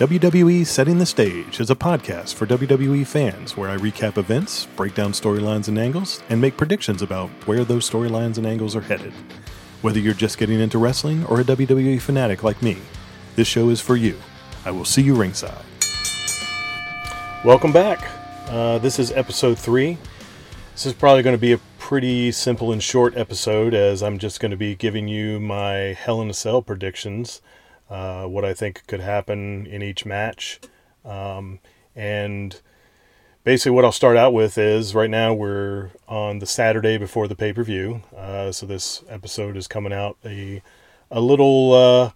WWE Setting the Stage is a podcast for WWE fans where I recap events, break down storylines and angles, and make predictions about where those storylines and angles are headed. Whether you're just getting into wrestling or a WWE fanatic like me, this show is for you. I will see you ringside. Welcome back. Uh, this is episode three. This is probably going to be a pretty simple and short episode as I'm just going to be giving you my Hell in a Cell predictions uh, what I think could happen in each match. Um, and basically, what I'll start out with is right now we're on the Saturday before the pay per view. Uh, so this episode is coming out a, a little. Uh,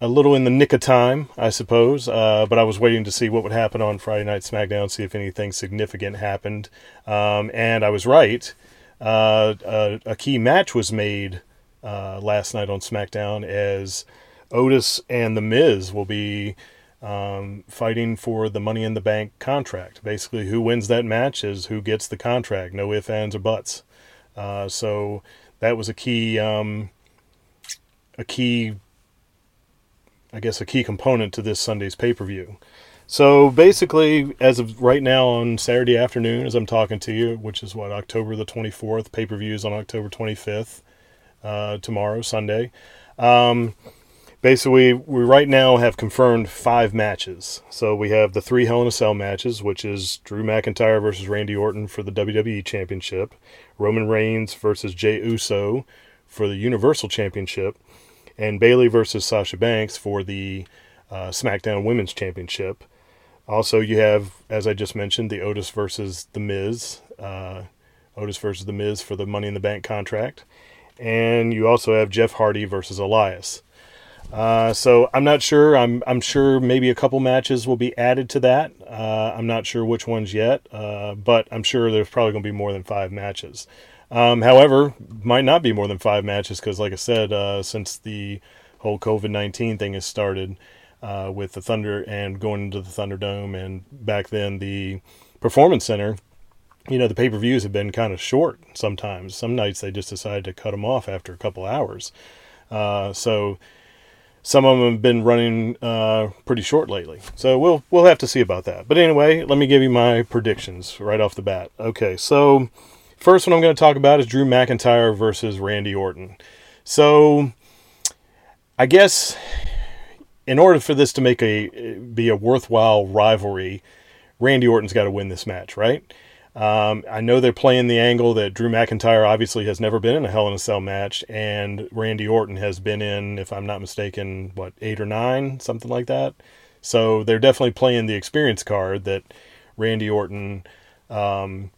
a little in the nick of time, I suppose, uh, but I was waiting to see what would happen on Friday Night SmackDown, see if anything significant happened. Um, and I was right. Uh, a, a, key match was made uh, last night on SmackDown as Otis and The Miz will be um, fighting for the Money in the Bank contract. Basically, who wins that match is who gets the contract. No ifs, ands, or buts. Uh, so that was a key, um, a key, I guess, a key component to this Sunday's pay per view. So basically, as of right now on Saturday afternoon, as I'm talking to you, which is what October the 24th, pay per views on October 25th, uh, tomorrow, Sunday. Um, basically we right now have confirmed five matches. So we have the three Hell in a Cell matches, which is Drew McIntyre versus Randy Orton for the WWE Championship, Roman Reigns versus Jey Uso for the Universal Championship, and Bayley versus Sasha Banks for the uh, SmackDown Women's Championship. Also, you have, as I just mentioned, the Otis versus The Miz. Uh, Otis versus The Miz for the Money in the Bank contract. And you also have Jeff Hardy versus Elias. Uh, so I'm not sure. I'm I'm sure maybe a couple matches will be added to that. Uh, I'm not sure which ones yet, uh, but I'm sure there's probably going to be more than five matches. Um, however, might not be more than five matches because, like I said, uh, since the whole COVID nineteen thing has started uh, with the Thunder and going into the Thunderdome, and back then the Performance Center, you know, the pay per views have been kind of short sometimes. Some nights they just decide to cut them off after a couple hours. so some of them have been running uh, pretty short lately. So we'll we'll have to see about that. But anyway, let me give you my predictions right off the bat. Okay, so first one I'm going to talk about is Drew McIntyre versus Randy Orton. So I guess in order for this to make a be a worthwhile rivalry, Randy Orton's got to win this match, right? Um, I know they're playing the angle that Drew McIntyre obviously has never been in a Hell in a Cell match, and Randy Orton has been in, if I'm not mistaken, what eight or nine, something like that. So they're definitely playing the experience card that Randy Orton, um,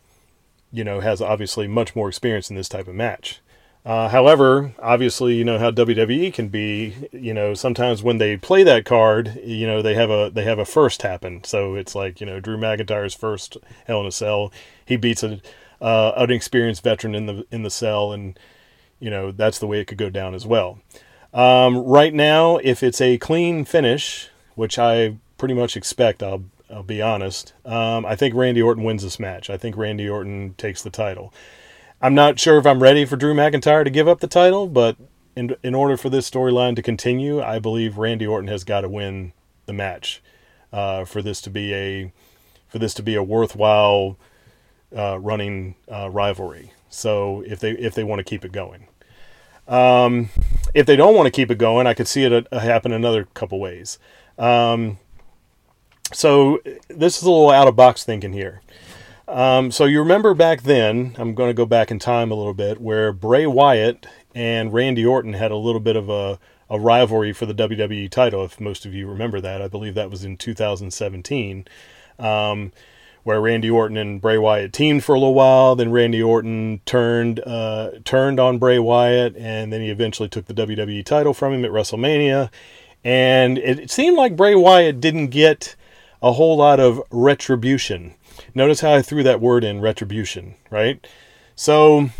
you know, has obviously much more experience in this type of match. Uh, however, obviously, you know how WWE can be. You know, sometimes when they play that card, you know they have a they have a first happen. So it's like you know Drew McIntyre's first Hell in a Cell. He beats a uh, an experienced veteran in the in the cell, and you know that's the way it could go down as well. Um, right now, if it's a clean finish, which I pretty much expect, I'll I'll be honest. Um, I think Randy Orton wins this match. I think Randy Orton takes the title. I'm not sure if I'm ready for Drew McIntyre to give up the title, but in in order for this storyline to continue, I believe Randy Orton has got to win the match uh, for this to be a for this to be a worthwhile uh, running uh, rivalry. So if they if they want to keep it going, um, if they don't want to keep it going, I could see it uh, happen another couple ways. Um, so this is a little out of box thinking here. Um, so you remember back then, I'm going to go back in time a little bit, where Bray Wyatt and Randy Orton had a little bit of a, a rivalry for the WWE title, if most of you remember that. I believe that was in 2017, um, where Randy Orton and Bray Wyatt teamed for a little while. Then Randy Orton turned uh, turned on Bray Wyatt, and then he eventually took the WWE title from him at WrestleMania. And it, it seemed like Bray Wyatt didn't get a whole lot of retribution Notice how I threw that word in retribution, right? So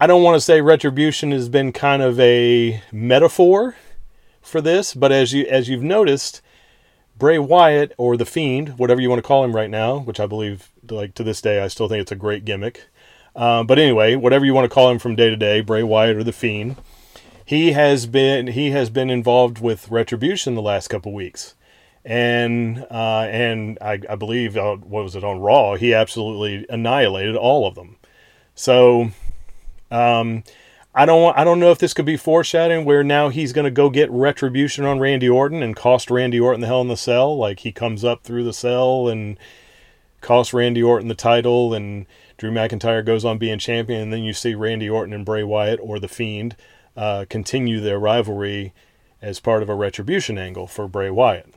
I don't want to say retribution has been kind of a metaphor for this, but as you as you've noticed, Bray Wyatt or the Fiend, whatever you want to call him right now, which I believe like to this day I still think it's a great gimmick. Uh, but anyway, whatever you want to call him from day to day, Bray Wyatt or the Fiend, he has been he has been involved with retribution the last couple weeks. And uh, and I, I believe uh, what was it on Raw? He absolutely annihilated all of them. So, um, I don't I don't know if this could be foreshadowing where now he's going to go get retribution on Randy Orton and cost Randy Orton the Hell in the Cell. Like he comes up through the cell and costs Randy Orton the title, and Drew McIntyre goes on being champion, and then you see Randy Orton and Bray Wyatt or the Fiend uh, continue their rivalry as part of a retribution angle for Bray Wyatt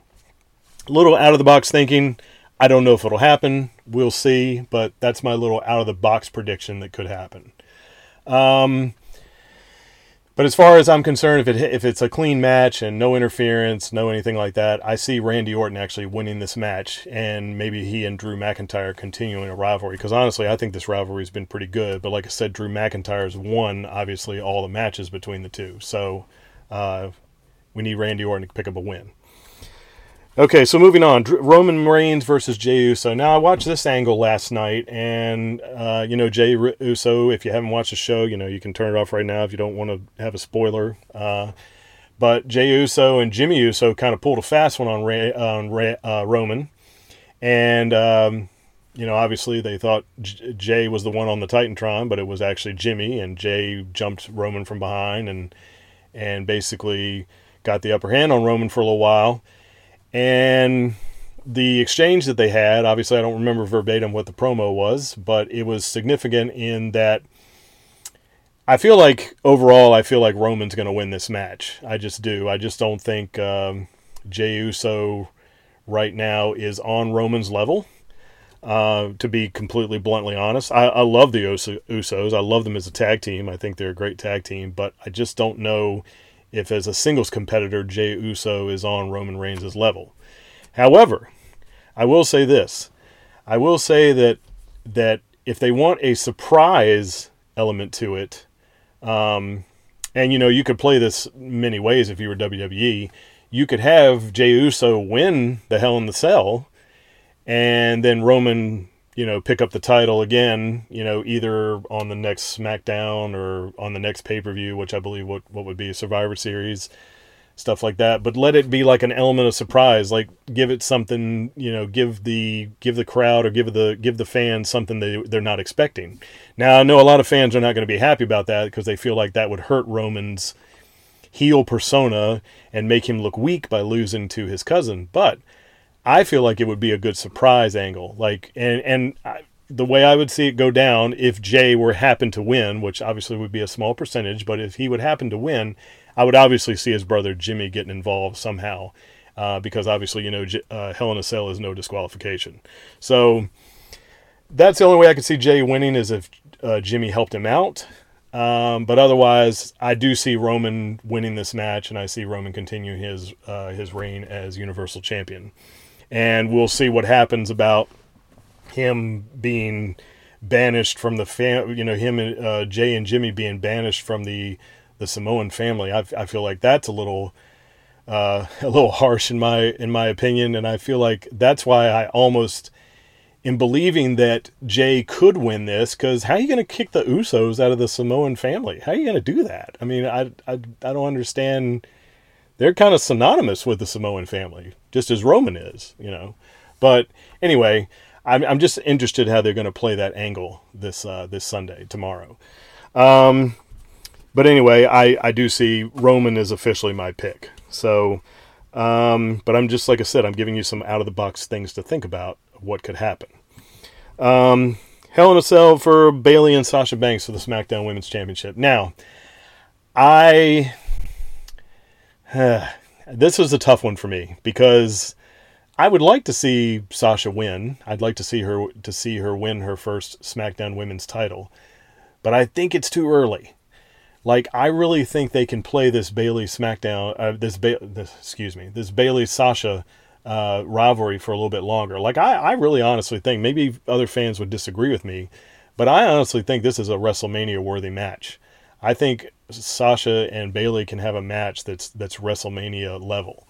little out of the box thinking. I don't know if it'll happen. We'll see, but that's my little out of the box prediction that could happen. Um, but as far as I'm concerned, if it if it's a clean match and no interference, no anything like that, I see Randy Orton actually winning this match, and maybe he and Drew McIntyre continuing a rivalry. Because honestly, I think this rivalry's been pretty good. But like I said, Drew McIntyre's won obviously all the matches between the two, so uh, we need Randy Orton to pick up a win. Okay, so moving on, Roman Reigns versus Jey Uso. Now I watched this angle last night, and uh, you know Jey Uso. If you haven't watched the show, you know you can turn it off right now if you don't want to have a spoiler. Uh, but Jey Uso and Jimmy Uso kind of pulled a fast one on, Ray, on Ray, uh, Roman, and um, you know obviously they thought J- Jey was the one on the Titantron, but it was actually Jimmy, and Jey jumped Roman from behind and and basically got the upper hand on Roman for a little while and the exchange that they had, obviously, I don't remember verbatim what the promo was, but it was significant in that I feel like overall, I feel like Roman's going to win this match. I just do. I just don't think um, Jey Uso right now is on Roman's level. Uh, to be completely bluntly honest, I, I love the Usos. I love them as a tag team. I think they're a great tag team, but I just don't know if as a singles competitor Jey Uso is on Roman Reigns' level. However, I will say this. I will say that that if they want a surprise element to it, um, and you know you could play this many ways if you were WWE, you could have Jey Uso win the Hell in the Cell, and then Roman you know, pick up the title again, you know, either on the next SmackDown or on the next pay per view, which I believe what, what would be a Survivor Series, stuff like that. But let it be like an element of surprise, like give it something, you know, give the give the crowd or give the give the fans something they they're not expecting. Now I know a lot of fans are not going to be happy about that because they feel like that would hurt Roman's heel persona and make him look weak by losing to his cousin, but I feel like it would be a good surprise angle. Like, and and I, the way I would see it go down if Jey were happen to win, which obviously would be a small percentage, but if he would happen to win, I would obviously see his brother Jimmy getting involved somehow, uh, because obviously you know uh, Hell in a Cell is no disqualification. So that's the only way I could see Jey winning is if uh, Jimmy helped him out. Um, but otherwise, I do see Roman winning this match, and I see Roman continue his uh, his reign as Universal Champion and we'll see what happens about him being banished from the fam. You know, him and uh, Jey and Jimmy being banished from the the Samoan family. I, I feel like that's a little uh, a little harsh in my in my opinion, and I feel like that's why I almost am believing that Jey could win this. Because how are you going to kick the Usos out of the Samoan family? How are you going to do that? I mean, I, I I don't understand they're kind of synonymous with the Samoan family, just as Roman is, you know. But anyway, I'm, I'm just interested how they're going to play that angle this uh, this Sunday tomorrow. Um, but anyway, I, I do see Roman is officially my pick. So, um, but I'm just like I said, I'm giving you some out of the box things to think about what could happen. Um, Hell in a Cell for Bayley and Sasha Banks for the SmackDown Women's Championship. Now, I this was a tough one for me because I would like to see Sasha win. I'd like to see her to see her win her first SmackDown Women's title, but I think it's too early. Like I really think they can play this Bayley SmackDown, uh, this, ba- this excuse me, this Bayley Sasha uh, rivalry for a little bit longer. Like I, I really honestly think maybe other fans would disagree with me, but I honestly think this is a WrestleMania worthy match. I think Sasha and Bayley can have a match that's that's WrestleMania level,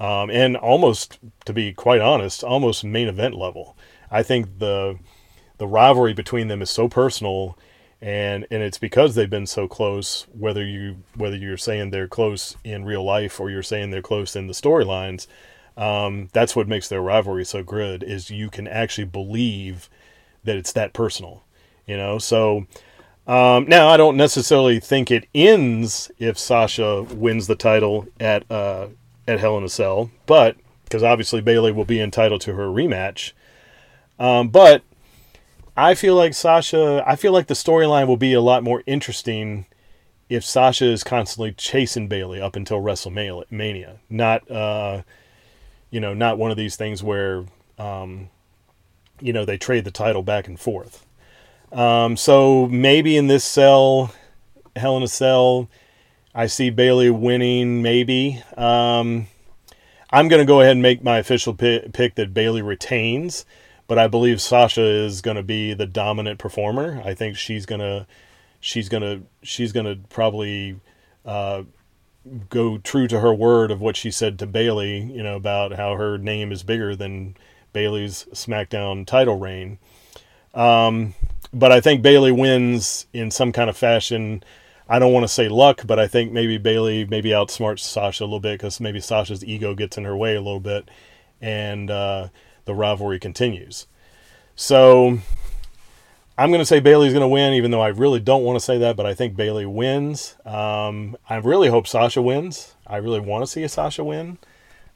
um, and almost to be quite honest, almost main event level. I think the the rivalry between them is so personal, and and it's because they've been so close. Whether you whether you're saying they're close in real life or you're saying they're close in the storylines, Um, that's what makes their rivalry so good is you can actually believe that it's that personal, you know. So um, now I don't necessarily think it ends if Sasha wins the title at uh, at Hell in a Cell, but because obviously Bayley will be entitled to her rematch. Um, but I feel like Sasha, I feel like the storyline will be a lot more interesting if Sasha is constantly chasing Bayley up until WrestleMania, not uh, you know, not one of these things where um, you know they trade the title back and forth. Um, so maybe in this cell, Hell in a Cell, I see Bayley winning. Maybe um, I'm going to go ahead and make my official pick, pick that Bayley retains, but I believe Sasha is going to be the dominant performer. I think she's going to she's going to she's going to probably uh, go true to her word of what she said to Bayley. you know, about how her name is bigger than Bayley's SmackDown title reign. Um, but I think Bayley wins in some kind of fashion. I don't want to say luck, but I think maybe Bayley maybe outsmarts Sasha a little bit because maybe Sasha's ego gets in her way a little bit, and uh, the rivalry continues. So I'm going to say Bayley's going to win, even though I really don't want to say that, but I think Bayley wins. Um, I really hope Sasha wins. I really want to see a Sasha win.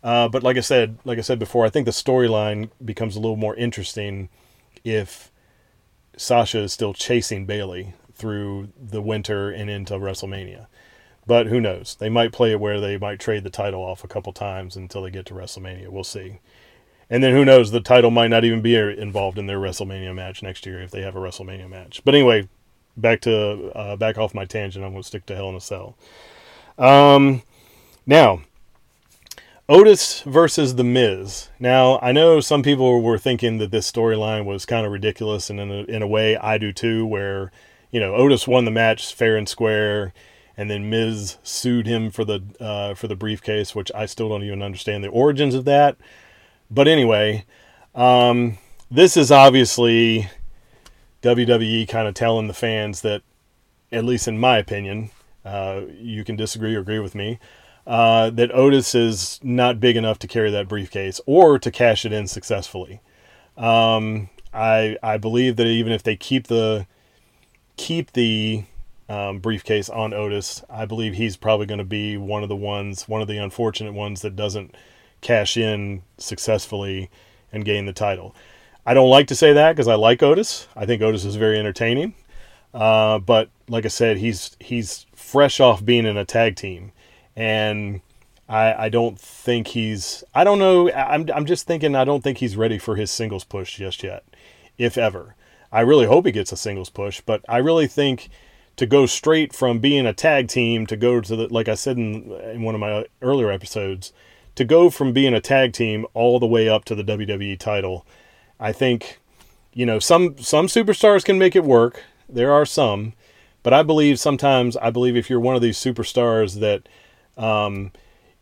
Uh, but like I said, like I said before, I think the storyline becomes a little more interesting if Sasha is still chasing Bayley through the winter and into WrestleMania. But who knows? They might play it where they might trade the title off a couple times until they get to WrestleMania. We'll see. And then who knows? The title might not even be involved in their WrestleMania match next year if they have a WrestleMania match. But anyway, back to uh, back off my tangent. I'm going to stick to Hell in a Cell. Um, now, Otis versus The Miz. Now, I know some people were thinking that this storyline was kind of ridiculous, and in a, in a way, I do too. Where you know Otis won the match fair and square, and then Miz sued him for the uh, for the briefcase, which I still don't even understand the origins of that. But anyway, um, this is obviously WWE kind of telling the fans that, at least in my opinion, uh, you can disagree or agree with me, uh, that Otis is not big enough to carry that briefcase or to cash it in successfully. Um, I I believe that even if they keep the keep the um, briefcase on Otis, I believe he's probably going to be one of the ones, one of the unfortunate ones that doesn't cash in successfully and gain the title. I don't like to say that because I like Otis. I think Otis is very entertaining. Uh, but like I said, he's he's fresh off being in a tag team, and I I don't think he's I don't know I'm I'm just thinking I don't think he's ready for his singles push just yet, if ever. I really hope he gets a singles push, but I really think to go straight from being a tag team to go to the like I said in in one of my earlier episodes to go from being a tag team all the way up to the WWE title, I think, you know, some some superstars can make it work. There are some, but I believe sometimes I believe if you're one of these superstars that, um,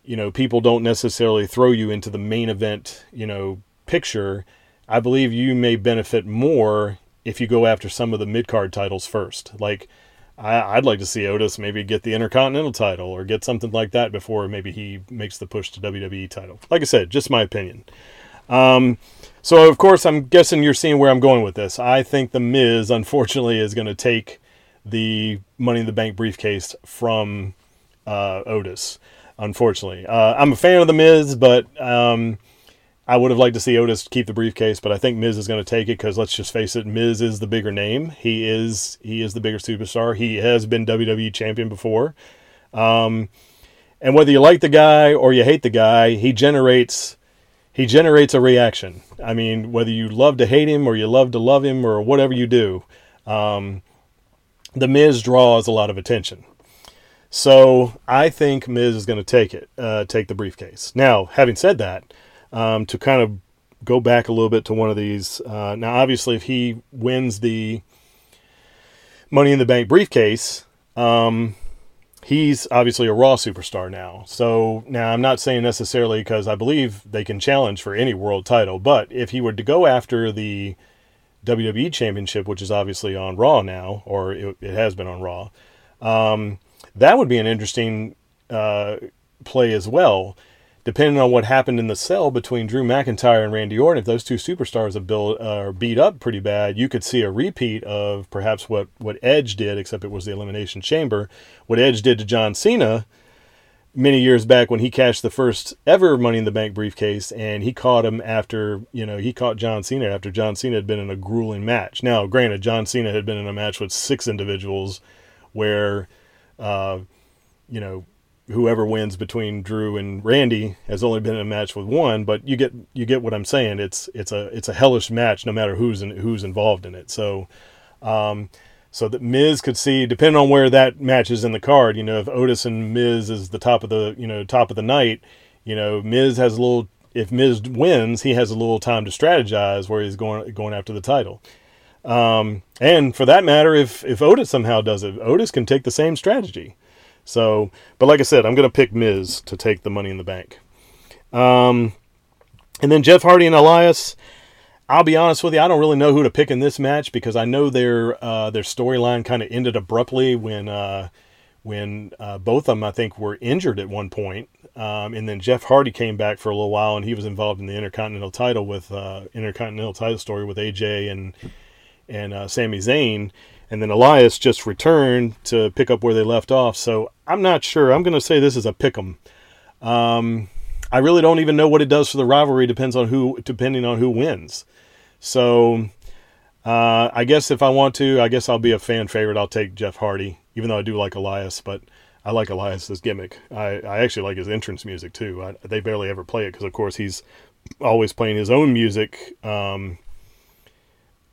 you know, people don't necessarily throw you into the main event, you know, picture. I believe you may benefit more if you go after some of the mid card titles first, like I, would like to see Otis maybe get the Intercontinental title or get something like that before maybe he makes the push to WWE title. Like I said, just my opinion. Um, so of course, I'm guessing you're seeing where I'm going with this. I think the Miz, unfortunately, is going to take the Money in the Bank briefcase from uh, Otis. Unfortunately, uh, I'm a fan of the Miz, but um, I would have liked to see Otis keep the briefcase, but I think Miz is going to take it because let's just face it, Miz is the bigger name. He is he is the bigger superstar. He has been WWE champion before, um, and whether you like the guy or you hate the guy, he generates he generates a reaction. I mean, whether you love to hate him or you love to love him or whatever you do, um, the Miz draws a lot of attention. So I think Miz is going to take it, uh, take the briefcase. Now, having said that um, to kind of go back a little bit to one of these. Uh, now, obviously, if he wins the Money in the Bank briefcase, um, he's obviously a Raw superstar now. So now I'm not saying necessarily because I believe they can challenge for any world title, but if he were to go after the WWE Championship, which is obviously on Raw now, or it, it has been on Raw, um, that would be an interesting uh, play as well depending on what happened in the cell between Drew McIntyre and Randy Orton, if those two superstars are, built, uh, beat up pretty bad, you could see a repeat of perhaps what, what Edge did, except it was the Elimination Chamber. What Edge did to John Cena many years back when he cashed the first ever Money in the Bank briefcase, and he caught him after, you know, he caught John Cena after John Cena had been in a grueling match. Now, granted, John Cena had been in a match with six individuals where, uh, you know, whoever wins between Drew and Randy has only been in a match with one, but you get you get what I'm saying. It's it's a it's a hellish match no matter who's in, who's involved in it. So um, so that Miz could see depending on where that match is in the card, you know, if Otis and Miz is the top of the, you know, top of the night, you know, Miz has a little if Miz wins, he has a little time to strategize where he's going going after the title. Um, and for that matter, if if Otis somehow does it, Otis can take the same strategy. So, but like I said, I'm going to pick Miz to take the Money in the Bank. Um, and then Jeff Hardy and Elias. I'll be honest with you, I don't really know who to pick in this match because I know their uh, their storyline kind of ended abruptly when uh, when uh, both of them I think were injured at one point. Um, and then Jeff Hardy came back for a little while and he was involved in the Intercontinental title with uh, Intercontinental title story with AJ and and uh, Sami Zayn and then Elias just returned to pick up where they left off. So I'm not sure. I'm going to say this is a pick 'em. Um, I really don't even know what it does for the rivalry. Depends on who, depending on who wins. So uh, I guess if I want to, I guess I'll be a fan favorite. I'll take Jeff Hardy, even though I do like Elias, but I like Elias's gimmick. I, I actually like his entrance music too. I, they barely ever play it because, of course, he's always playing his own music. Um,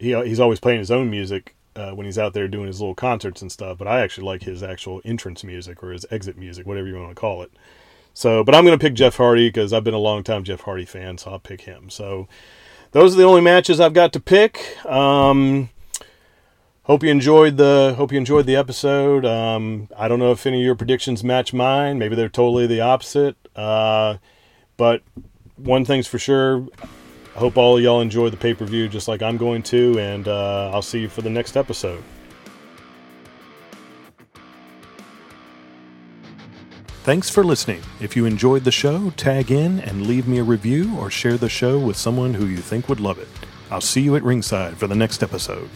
he, he's always playing his own music uh, when he's out there doing his little concerts and stuff. But I actually like his actual entrance music or his exit music, whatever you want to call it. So, but I'm going to pick Jeff Hardy because I've been a long time Jeff Hardy fan, so I'll pick him. So, those are the only matches I've got to pick. Um, hope you enjoyed the hope you enjoyed the episode. Um, I don't know if any of your predictions match mine. Maybe they're totally the opposite. Uh, but one thing's for sure, hope all y'all enjoy the pay per view just like I'm going to, and uh, I'll see you for the next episode. Thanks for listening. If you enjoyed the show, tag in and leave me a review or share the show with someone who you think would love it. I'll see you at ringside for the next episode.